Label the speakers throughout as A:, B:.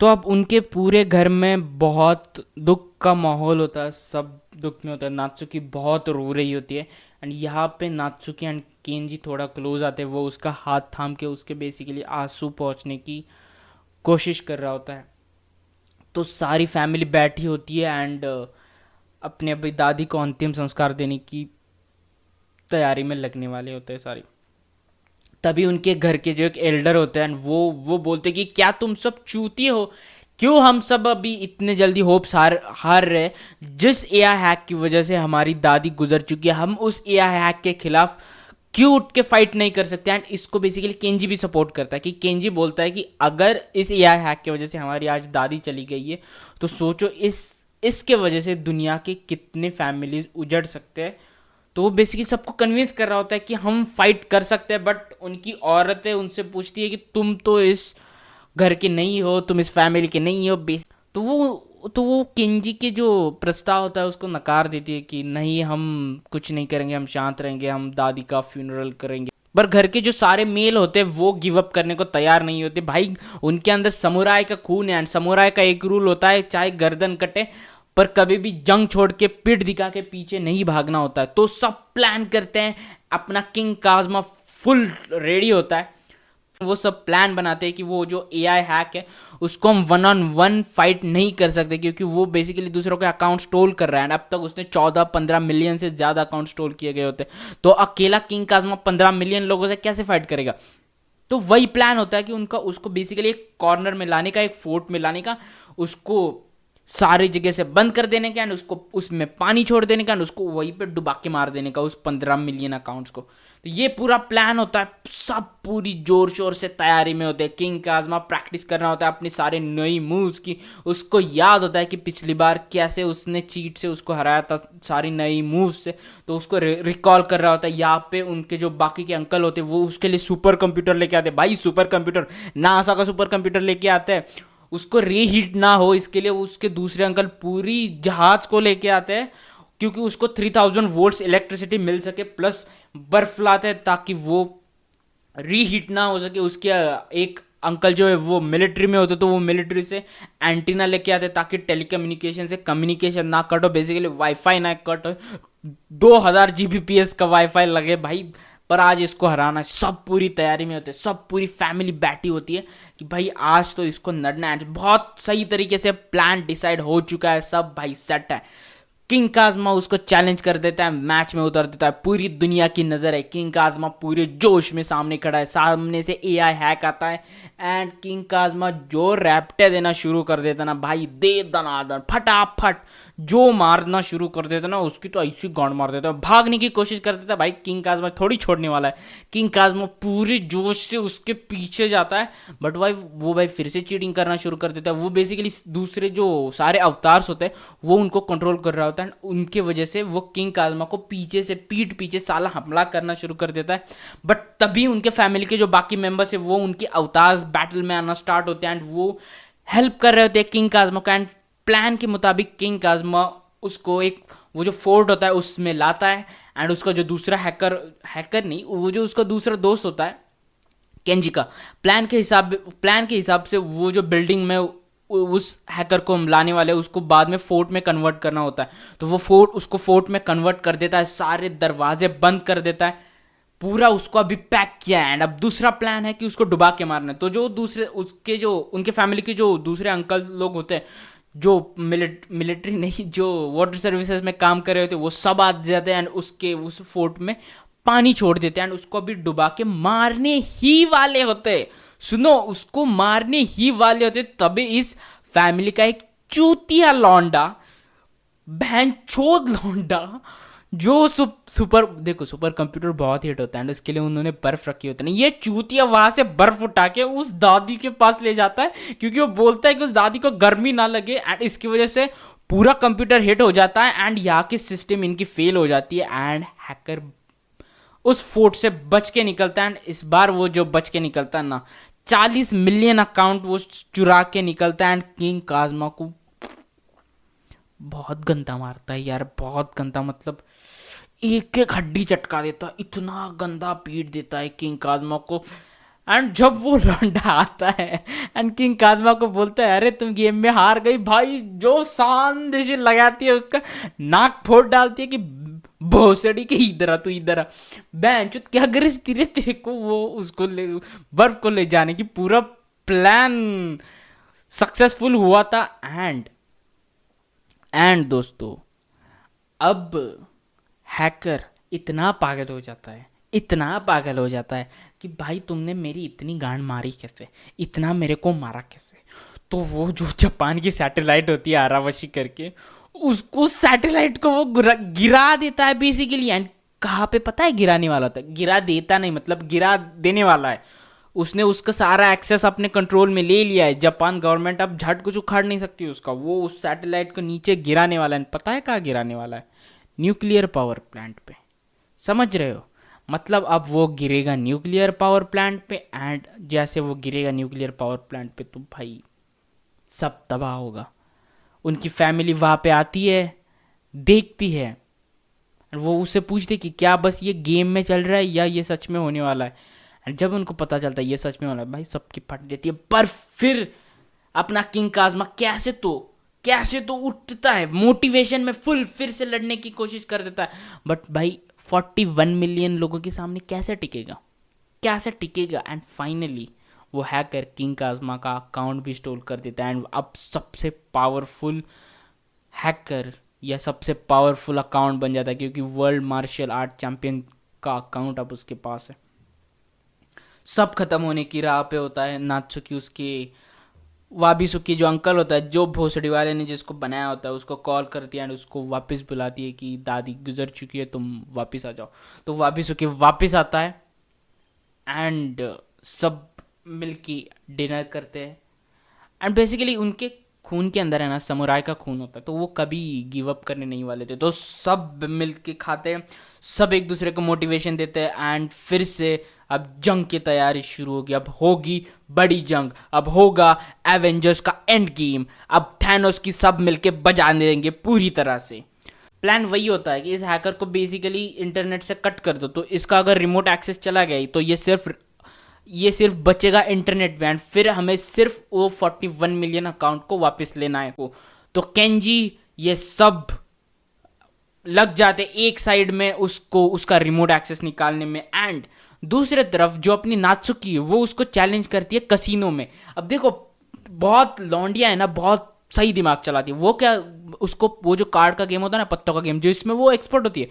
A: तो अब उनके पूरे घर में बहुत दुख का माहौल होता है, सब दुख में होता है। नाचुकी बहुत रो रही होती है। एंड यहाँ पे नाचुकी एंड केंजी थोड़ा क्लोज आते हैं। वो उसका हाथ थाम के उसके बेसिकली आँसू पहुँचने की कोशिश कर रहा होता है। तो सारी फैमिली बैठी होती है एंड अपने अभी दादी को अंतिम संस्कार देने की तैयारी में लगने वाले होते हैं सारी। तभी उनके घर के जो एक एल्डर होते हैं वो वो बोलते कि क्या तुम सब चूती हो? क्यों हम सब अभी इतने जल्दी होप्स हार हार रहे जिस एआई हैक की वजह से हमारी दादी गुजर चुकी है, हम उस एआई हैक के खिलाफ क्यों उठ के फाइट नहीं कर सकते? एंड इसको बेसिकली केंजी भी सपोर्ट करता है कि केंजी बोलता है कि अगर इस एआई हैक की वजह से हमारी आज दादी चली गई है तो सोचो इस, इसके वजह से दुनिया के कितने फैमिलीज़ उजड़ सकते हैं। तो वो बेसिकली सबको कन्विंस कर रहा होता है कि हम फाइट कर सकते हैं बट उनकी औरतें उनसे पूछती है कि तुम तो इस घर के नहीं हो, तुम इस फैमिली के नहीं हो तो वो तो वो किंजी के जो प्रस्ताव होता है उसको नकार देती है कि नहीं, हम कुछ नहीं करेंगे, हम शांत रहेंगे, हम दादी का फ्यूनरल करेंगे। पर घर के जो सारे मेल होते हैं, वो गिव अप करने को तैयार नहीं होते। भाई, उनके अंदर समुराय का खून है समुराय का एक रूल होता है, चाहे गर्दन कटे पर कभी भी जंग छोड़ के पीठ दिखा के पीछे नहीं भागना होता है। तो सब प्लान करते हैं। अपना किंग काजमा फुल रेडी होता है। वो सब प्लान बनाते हैं कि वो जो ए आई हैक है, उसको हम वन ऑन वन फाइट नहीं कर सकते, क्योंकि वो बेसिकली दूसरों के अकाउंट स्टोल कर रहा है। अब तक उसने चौदह पंद्रह मिलियन से ज़्यादा अकाउंट स्टोल किए गए होते तो अकेला किंग काजमा पंद्रह मिलियन लोगों से कैसे फाइट करेगा? तो वही प्लान होता है कि उनका, उसको बेसिकली एक कॉर्नर में लाने का, एक फोर्ट में लाने का, उसको सारी जगह से बंद कर देने का एंड उसको, उसमें पानी छोड़ देने का एंड उसको वहीं पे डुबा के मार देने का, उस पंद्रह मिलियन अकाउंट्स को। तो ये पूरा प्लान होता है। सब पूरी ज़ोर शोर से तैयारी में होते हैं। किंग का आजमा प्रैक्टिस करना होता है अपनी सारे नई मूव्स की। उसको याद होता है कि पिछली बार कैसे उसने चीट से उसको हराया था, सारी नई मूव्स से। तो उसको रिकॉल कर रहा होता है। यहाँ पे उनके जो बाकी के अंकल होते हैं, वो उसके लिए सुपर कंप्यूटर लेके आते भाई सुपर कंप्यूटर नासा का सुपर कंप्यूटर लेके आते हैं। उसको रीहीट ना हो, इसके लिए उसके दूसरे अंकल पूरी जहाज़ को लेके आते हैं, क्योंकि उसको थ्री थाउज़ेंड वोल्ट्स इलेक्ट्रिसिटी मिल सके प्लस बर्फ़ लाते हैं ताकि वो रीहीट ना हो सके। उसके एक अंकल जो है, वो मिलिट्री में होते तो वो मिलिट्री से एंटीना लेके आते ताकि टेलीकम्युनिकेशन से कम्युनिकेशन ना कट हो। बेसिकली वाईफाई ना कट हो। दो हज़ार जी का वाईफाई लगे भाई। पर आज इसको हराना, सब पूरी तैयारी में होते हैं, सब पूरी फैमिली बैठी होती है कि भाई आज तो इसको नड़ना है। बहुत सही तरीके से प्लान डिसाइड हो चुका है, सब भाई सेट है। किंग काजमा उसको चैलेंज कर देता है मैच में उतर देता है, पूरी दुनिया की नज़र है। किंग काजमा पूरे जोश में सामने खड़ा है, सामने से ए आई हैक आता है एंड किंग काजमा जो रैप्टे देना शुरू कर देता ना भाई, दे दनादन फटाफट जो मारना शुरू कर देता ना, उसकी तो ऐसी गौड़ मार देता है। भागने की कोशिश कर देता है, भाई किंग काजमा थोड़ी छोड़ने वाला है। किंग काजमा पूरे जोश से उसके पीछे जाता है बट भाई वो भाई फिर से चीटिंग करना शुरू कर देता है। वो बेसिकली दूसरे जो सारे अवतार्स होते हैं, वो उनको कंट्रोल कर रहा होता है। होता है उनके वजह से वो किंग काजमा को पीछे से, पीठ पीछे साला हमला करना शुरू कर देता है। बट तभी उनके फैमिली के जो बाकी मेंबर्स है, वो उनके अवतार बैटल में आना स्टार्ट होते हैं एंड वो हेल्प कर रहे होते हैं किंग काजमा का एंड प्लान के मुताबिक किंग काजमा उसको एक, वो जो फोर्ट होता है, उसमें लाता है एंड उसका जो दूसरा हैकर हैकर नहीं, वो जो उसका दूसरा दोस्त होता है केंजी का प्लान के हिसाब प्लान के हिसाब से वो जो बिल्डिंग में उस हैकर को लाने वाले उसको बाद में फोर्ट में कन्वर्ट करना होता है। तो वो फोर्ट, उसको फोर्ट में कन्वर्ट कर देता है, सारे दरवाजे बंद कर देता है। पूरा उसको अभी पैक किया है। एंड अब दूसरा प्लान है कि उसको डुबा के मारना है। तो जो दूसरे, उसके जो, उनके फैमिली के जो दूसरे अंकल लोग होते हैं, जो मिलिट मिलिट्री नहीं, जो वाटर सर्विसेज़ में काम कर रहे होते वो सब आ जाते हैं। एंड उसके, उस फोर्ट में पानी छोड़ देते हैं उसको भी डुबा के मारने ही वाले होते। सुनो उसको मारने ही वाले होते तभी इस फैमिली का एक चूतिया लौंडा बहन चोद लौंडा जो सुप, सुपर देखो सुपर कंप्यूटर बहुत हिट होता है एंड उसके लिए उन्होंने बर्फ़ रखी होती है। ना ये चूतिया वहाँ से बर्फ़ उठा के उस दादी के पास ले जाता है क्योंकि वो बोलता है कि उस दादी को गर्मी ना लगे एंड इसकी वजह से पूरा कंप्यूटर हिट हो जाता है एंड यहाँ की सिस्टम इनकी फेल हो जाती है एंड हैकर उस फोर्ट से बच के निकलता है एंड इस बार वो जो बच के निकलता है ना, चालीस मिलियन अकाउंट वो चुरा के निकलता है एंड किंग काजमा को बहुत गंदा मारता है यार, बहुत गंदा मतलब एक एक हड्डी चटका देता है, इतना गंदा पीट देता है किंग काजमा को। एंड जब वो लौंडा आता है एंड किंग काजमा को बोलता है, अरे तुम गेम में हार गई भाई, जो शान देश लगाती है उसका, नाक फोड़ डालती है कि भोसड़ी के इधर आ, तू इधर आ। बैंच क्या गरज तेरे तेरे को वो उसको ले, बर्फ़ को ले जाने की पूरा प्लान सक्सेसफुल हुआ था एंड एंड दोस्तों, अब हैकर इतना पागल हो जाता है, इतना पागल हो जाता है कि भाई तुमने मेरी इतनी गांड मारी कैसे? इतना मेरे को मारा कैसे? तो वो जो जापान की सैटेलाइट होती है, आरावशी करके उसको सैटेलाइट को वो गिरा देता है बेसिकली एंड कहाँ पे पता है गिराने वाला था? गिरा देता नहीं मतलब गिरा देने वाला है। उसने उसका सारा एक्सेस अपने कंट्रोल में ले लिया है। जापान गवर्नमेंट अब झट कुछ उखाड़ नहीं सकती उसका। वो उस सैटेलाइट को नीचे गिराने वाला है। पता है कहाँ गिराने वाला है? न्यूक्लियर पावर प्लांट पे। समझ रहे हो? मतलब अब वो गिरेगा न्यूक्लियर पावर प्लांट पे एंड जैसे वो गिरेगा न्यूक्लियर पावर प्लांट पे तो भाई सब तबाह होगा। उनकी फैमिली वहाँ पे आती है, देखती है। वो उससे पूछते कि क्या बस ये गेम में चल रहा है या ये सच में होने वाला है? एंड जब उनको पता चलता है ये सच में होने वाला है, भाई सबकी फट देती है। पर फिर अपना किंग काजमा कैसे तो कैसे तो उठता है? मोटिवेशन में फुल फिर से लड़ने की कोशिश कर देता है। बट भाई फोर्टी वन मिलियन लोगों के सामने कैसे टिकेगा? कैसे टिकेगा? एंड फाइनली वो हैकर किंग काजमा का अकाउंट भी स्टोर कर देता है। एंड अब सबसे पावरफुल हैकर या सबसे पावरफुल अकाउंट बन जाता है क्योंकि वर्ल्ड मार्शल आर्ट चैंपियन का अकाउंट अब उसके पास है। सब खत्म होने की राह पे होता है। नाचुकी उसके, वाबिसुकी जो अंकल होता है, जो भोसड़ी वाले ने जिसको बनाया होता है, उसको कॉल करती है एंड उसको वापस बुलाती है कि, दादी, गुजर चुकी है, तुम वापस आ जाओ। तो वाबिसुकी वापस आता है। एंड सब मिलके डिनर करते हैं। एंड बेसिकली उनके खून के अंदर है ना, समुराय का खून होता है तो वो कभी गिव अप करने नहीं वाले थे। तो सब मिल के खाते हैं, सब एक दूसरे को मोटिवेशन देते हैं एंड फिर से अब जंग की तैयारी शुरू होगी। अब होगी बड़ी जंग, अब होगा एवेंजर्स का एंड गेम अब थैनोस की सब मिलके बजा देंगे पूरी तरह से। प्लान वही होता है कि इस हैकर को बेसिकली इंटरनेट से कट कर दो। तो इसका अगर रिमोट एक्सेस चला गया तो ये सिर्फ़ ये सिर्फ़ बचेगा इंटरनेट बैंड फिर हमें सिर्फ़ वो फोर्टी वन मिलियन अकाउंट को वापस लेना है। को तो कैंजी ये सब लग जाते एक साइड में उसको, उसका रिमोट एक्सेस निकालने में। एंड दूसरे तरफ़ जो अपनी नाचुकी है, वो उसको चैलेंज करती है कसिनो में। अब देखो, बहुत लौंडिया है ना, बहुत सही दिमाग चलाती है। वो क्या, उसको, वो जो कार्ड का गेम होता है ना, पत्तों का गेम जो इसमें वो एक्सपर्ट होती है,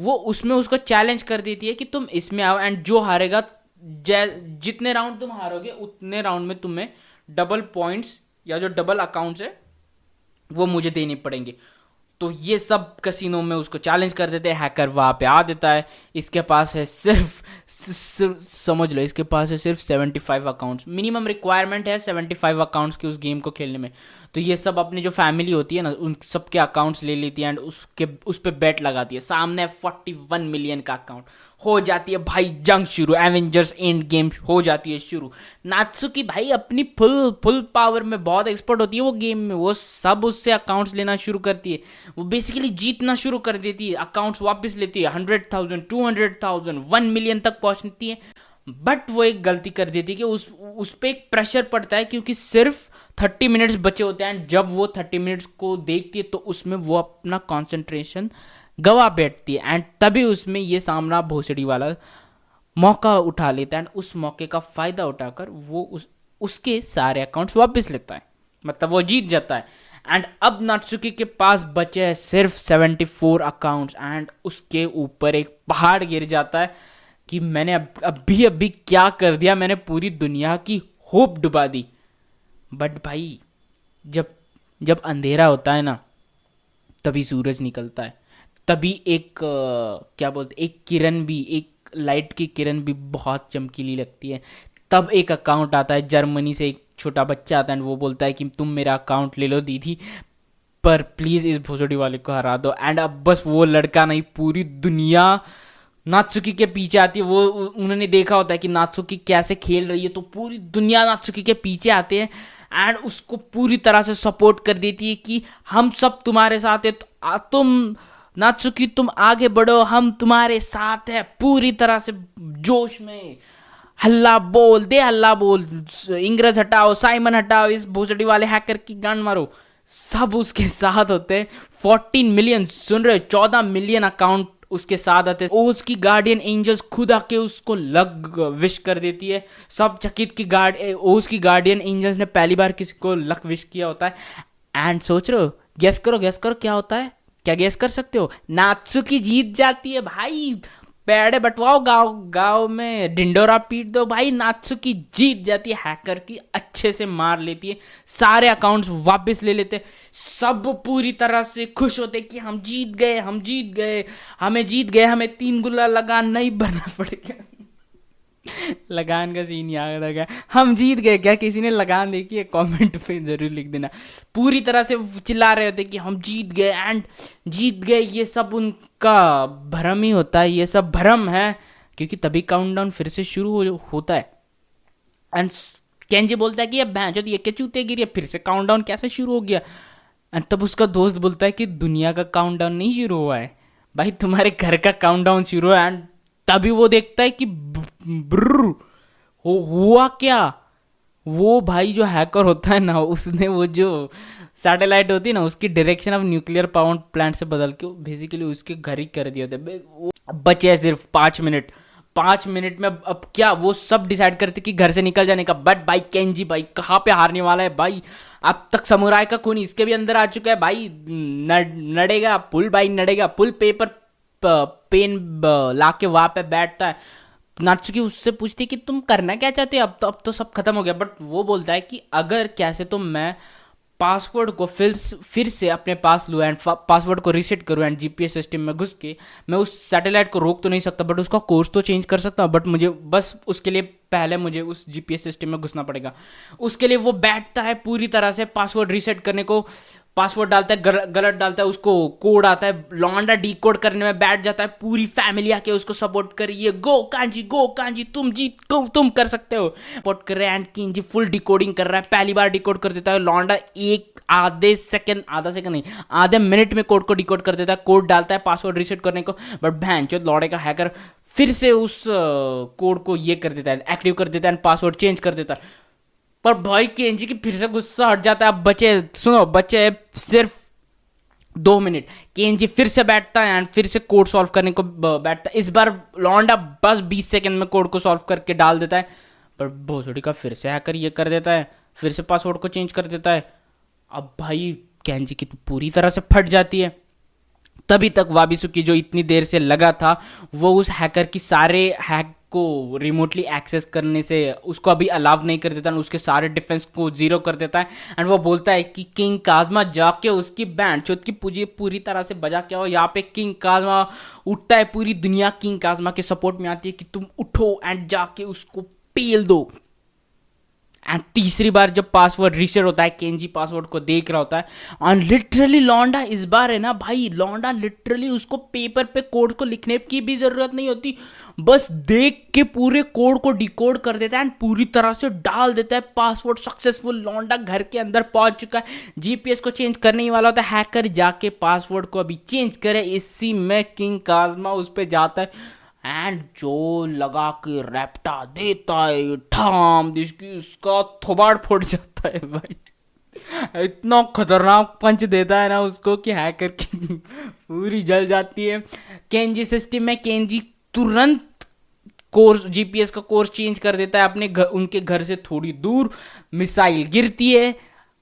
A: वो उसमें उसको चैलेंज कर देती है कि तुम इसमें आओ। एंड जो हारेगा जितने राउंड तुम हारोगे, उतने राउंड में तुम्हें डबल पॉइंट्स या जो डबल अकाउंट्स है, वो मुझे देने पड़ेंगे। तो ये सब कसिनों में उसको चैलेंज कर देते हैं। हैकर वहाँ पे आ देता है। इसके पास है सिर्फ़ समझ लो, इसके पास है सिर्फ़ seventy five accounts minimum requirement है सेवेंटी फाइव अकाउंट्स की उस गेम को खेलने में। तो ये सब अपनी जो फैमिली होती है ना, उन सबके अकाउंट्स ले लेती है एंड उसके उस पर बेट लगाती है। सामने फोर्टी वन मिलियन का अकाउंट हो जाती है भाई जंग शुरू एवेंजर्स एंड गेम हो जाती है शुरू। नात्सु की भाई अपनी फुल फुल पावर में बहुत एक्सपर्ट होती है वो गेम में। वो सब उससे अकाउंट्स लेना शुरू करती है। वो बेसिकली जीतना शुरू कर देती है। अकाउंट्स वापस लेती है। Hundred thousand two hundred thousand one million तक पहुँचती है। बट वो एक गलती कर देती है कि उस उस पर एक प्रेशर पड़ता है क्योंकि सिर्फ़ थर्टी मिनट्स बचे होते हैं। जब वो थर्टी मिनट्स को देखती है तो उसमें वो अपना कॉन्सेंट्रेशन गवा बैठती है। एंड तभी उसमें ये सामना भोसड़ी वाला मौका उठा लेता है। एंड उस मौके का फ़ायदा उठाकर वो उस, उसके सारे अकाउंट्स वापस लेता है। मतलब वो जीत जाता है। एंड अब नाटसुकी के पास बचे हैं सिर्फ़ सेवेंटी फोर अकाउंट्स एंड उसके ऊपर एक पहाड़ गिर जाता है। कि मैंने अब अभी अभी क्या कर दिया? मैंने पूरी दुनिया की होप डुबा दी। बट भाई जब जब अंधेरा होता है ना तभी सूरज निकलता है। तभी एक आ, क्या बोलते एक किरण भी एक लाइट की किरण भी बहुत चमकीली लगती है। तब एक अकाउंट आता है जर्मनी से एक छोटा बच्चा आता है वो बोलता है कि तुम मेरा अकाउंट ले लो दीदी पर प्लीज़ इस भोसड़ी वाले को हरा दो। एंड अब बस वो लड़का नहीं पूरी दुनिया नाचुकी के पीछे आती है, वो उन्होंने देखा होता है कि नाचुकी कैसे खेल रही है तो पूरी दुनिया नाचुकी के पीछे आते हैं एंड उसको पूरी तरह से सपोर्ट कर देती है कि हम सब तुम्हारे साथ है तो तुम नाचुकी तुम आगे बढ़ो, हम तुम्हारे साथ है, पूरी तरह से जोश में। हल्ला बोल दे, हल्ला बोल, इंग्रज हटाओ, साइमन हटाओ, इस भोसडी वाले हैकर की गांड मारो। सब उसके साथ होते हैं। फोर्टीन मिलियन सुन रहे हो, चौदह मिलियन अकाउंट उसके साथ आते और उसकी गार्डियन एंजल्स खुद आके उसको लग विश कर देती है। सब चकित की गार्ड उसकी गार्डियन एंजल्स ने पहली बार किसी को लक विश किया होता है। एंड सोच रहे हो? गेस करो गैस करो, क्या होता है? क्या गैस कर सकते हो? नाचुकी जीत जाती है भाई। पेड़े बटवाओ गाँव गाँव में डिंडोरा पीट दो भाई। नाथसुकी जीत जाती है हैकर की अच्छे से मार लेती है। सारे अकाउंट्स वापस ले लेते सब पूरी तरह से खुश होते कि हम जीत गए, हम जीत गए, हमें जीत गए, हमें तीन गुल्ला लगा, नहीं भरना पड़ेगा। लगान का सीन याद आ गया। हम जीत गए क्या? किसी ने लगान देखी है? कमेंट पे ज़रूर लिख देना। पूरी तरह से चिल्ला रहे होते कि हम जीत गए एंड जीत गए। ये सब उनका भ्रम ही होता है। ये सब भ्रम है क्योंकि तभी काउंटडाउन फिर से शुरू हो, होता है। एंड केंजी बोलता है कि ये भैंस ये क्या चूते गिरी फिर से काउंटडाउन कैसे शुरू हो गया? एंड तब उसका दोस्त बोलता है कि दुनिया का काउंटडाउन नहीं शुरू हुआ है। भाई तुम्हारे घर का काउंटडाउन शुरू है एंड तभी वो देखता है कि हो, हुआ क्या? वो भाई जो हैकर होता है ना, उसने वो जो सैटेलाइट होती है ना, उसकी direction of nuclear power plant से बदल के बेसिकली उसके घर ही कर दिए होते बचे सिर्फ़ पाँच मिनट पाँच मिनट में अब क्या, वो सब डिसाइड करते कि घर से निकल जाने का। बट भाई केंजी भाई, कहाँ पे हारने वाला है भाई? अब तक समुराय का खून इसके भी अंदर आ चुका है भाई। नड़ेगा, पुल भाई, नड़ेगा, पुल पेपर पेन ला के वहाँ पे बैठता है। नाचुकी उससे पूछती है कि तुम करना क्या चाहते हो? अब तो अब तो सब खत्म हो गया। बट वो बोलता है कि अगर कैसे तो मैं पासवर्ड को फिर फिर से अपने पास लूँ एंड पासवर्ड को रीसेट करूँ एंड जीपीएस सिस्टम में घुस के, मैं उस सैटेलाइट को रोक तो नहीं सकता बट उसका कोर्स तो चेंज कर सकता हूँ। बट मुझे बस उसके लिए पहले मुझे उस जीपीएस सिस्टम में घुसना पड़ेगा। उसके लिए वो बैठता है पूरी तरह से पासवर्ड रीसेट करने को। पासवर्ड डालता है गल, गलत डालता है उसको कोड आता है लॉन्डा डी कोड करने में बैठ जाता है पूरी फैमिली आके उसको सपोर्ट कर रही है गो कांजी गो कांजी तुम जीत को तुम कर सकते हो। सपोर्ट कर रहे हैं एंड किंजी फुल डिकोडिंग कर रहा है। पहली बार डिकोड कर देता है लॉन्डा एक आधे सेकंड आधा सेकंड नहीं आधे मिनट में कोड को डिकोड कर देता है। कोड डालता है पासवर्ड रिसेट करने को। बट भैन चो लौड़े का हैकर फिर से उस कोड को ये कर देता है एक्टिव कर देता है पासवर्ड चेंज कर देता है। पर भाई केंजी की फिर से गुस्सा हट जाता है। अब बचे, सुनो, बचे सिर्फ़ दो मिनट। केंजी फिर से बैठता है एंड फिर से कोड सॉल्व करने को बैठता है। इस बार लॉन्डा बस बीस सेकंड में कोड को सॉल्व करके डाल देता है। पर भोसड़ी का फिर से हैकर ये कर देता है, फिर से पासवर्ड को चेंज कर देता है। अब भाई के कैंजी की तो पूरी तरह से फट जाती है। तभी तक वाबिसुकी जो इतनी देर से लगा था, वो उस हैकर की सारे हैक को रिमोटली एक्सेस करने से उसको अभी अलाव नहीं कर देता, उसके सारे डिफेंस को ज़ीरो कर देता है। एंड वो बोलता है कि किंग काजमा जाके उसकी बैंड चौथ की पूजी पूरी तरह से बजा के आओ। यहाँ पे किंग काजमा उठता है, पूरी दुनिया किंग काजमा के सपोर्ट में आती है कि तुम उठो एंड जाके उसको पेल दो। एंड तीसरी बार जब पासवर्ड रिसेट होता है केंजी पासवर्ड को देख रहा होता है और लिटरली लौंडा इस बार है ना भाई लौंडा लिटरली उसको पेपर पे कोड को लिखने की भी ज़रूरत नहीं होती। बस देख के पूरे कोड को डिकोड कर देता है एंड पूरी तरह से डाल देता है। पासवर्ड सक्सेसफुल लौंडा घर के अंदर पहुँच चुका है। जीपीएस को चेंज करने ही वाला होता है। हैकर जाके पासवर्ड को अभी चेंज करे। इसी में किंग काजमा उस पर जाता है। एंड जो लगा के रैप्टा देता है, ठाम, जिसकी उसका थोबाड़ फुट जाता है भाई। इतना खतरनाक पंच देता है ना उसको कि हैकर की पूरी जल जाती है। केंजी सिस्टम में केंजी तुरंत कोर्स जीपीएस का कोर्स चेंज कर देता है। अपने घर उनके घर से थोड़ी दूर मिसाइल गिरती है,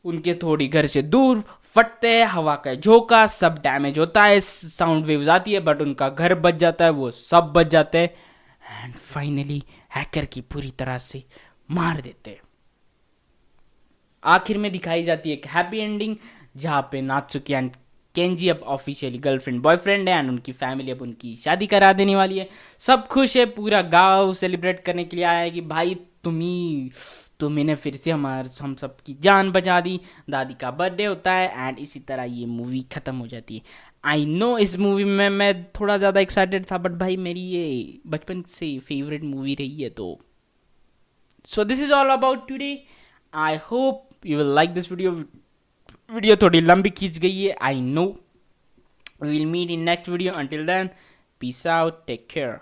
A: उनके थोड़ी घर से दूर फटते हैं, हवा का झोंका, सब डैमेज होता है साउंड वेव्स आती है बट उनका घर बच जाता है, वो सब बच जाते हैं। एंड फाइनली हैकर की पूरी तरह से मार देते हैं। आखिर में दिखाई जाती है एक हैप्पी एंडिंग जहाँ पे नाचुकी एंड केंजी अब ऑफिशियली गर्लफ्रेंड बॉयफ्रेंड है एंड उनकी फैमिली अब उनकी शादी करा देने वाली है। सब खुश है, पूरा गाँव सेलिब्रेट करने के लिए आया है कि भाई ही तो मैंने फिर से हमारे, हम सब की जान बचा दी। दादी का बर्थडे होता है एंड इसी तरह ये मूवी ख़त्म हो जाती है। आई नो इस मूवी में मैं थोड़ा ज़्यादा एक्साइटेड था बट भाई मेरी ये बचपन से फेवरेट मूवी रही है तो। So this is all about today I hope you will like this video video थोड़ी लंबी खींच गई है। I know will meet in next video until then peace out take care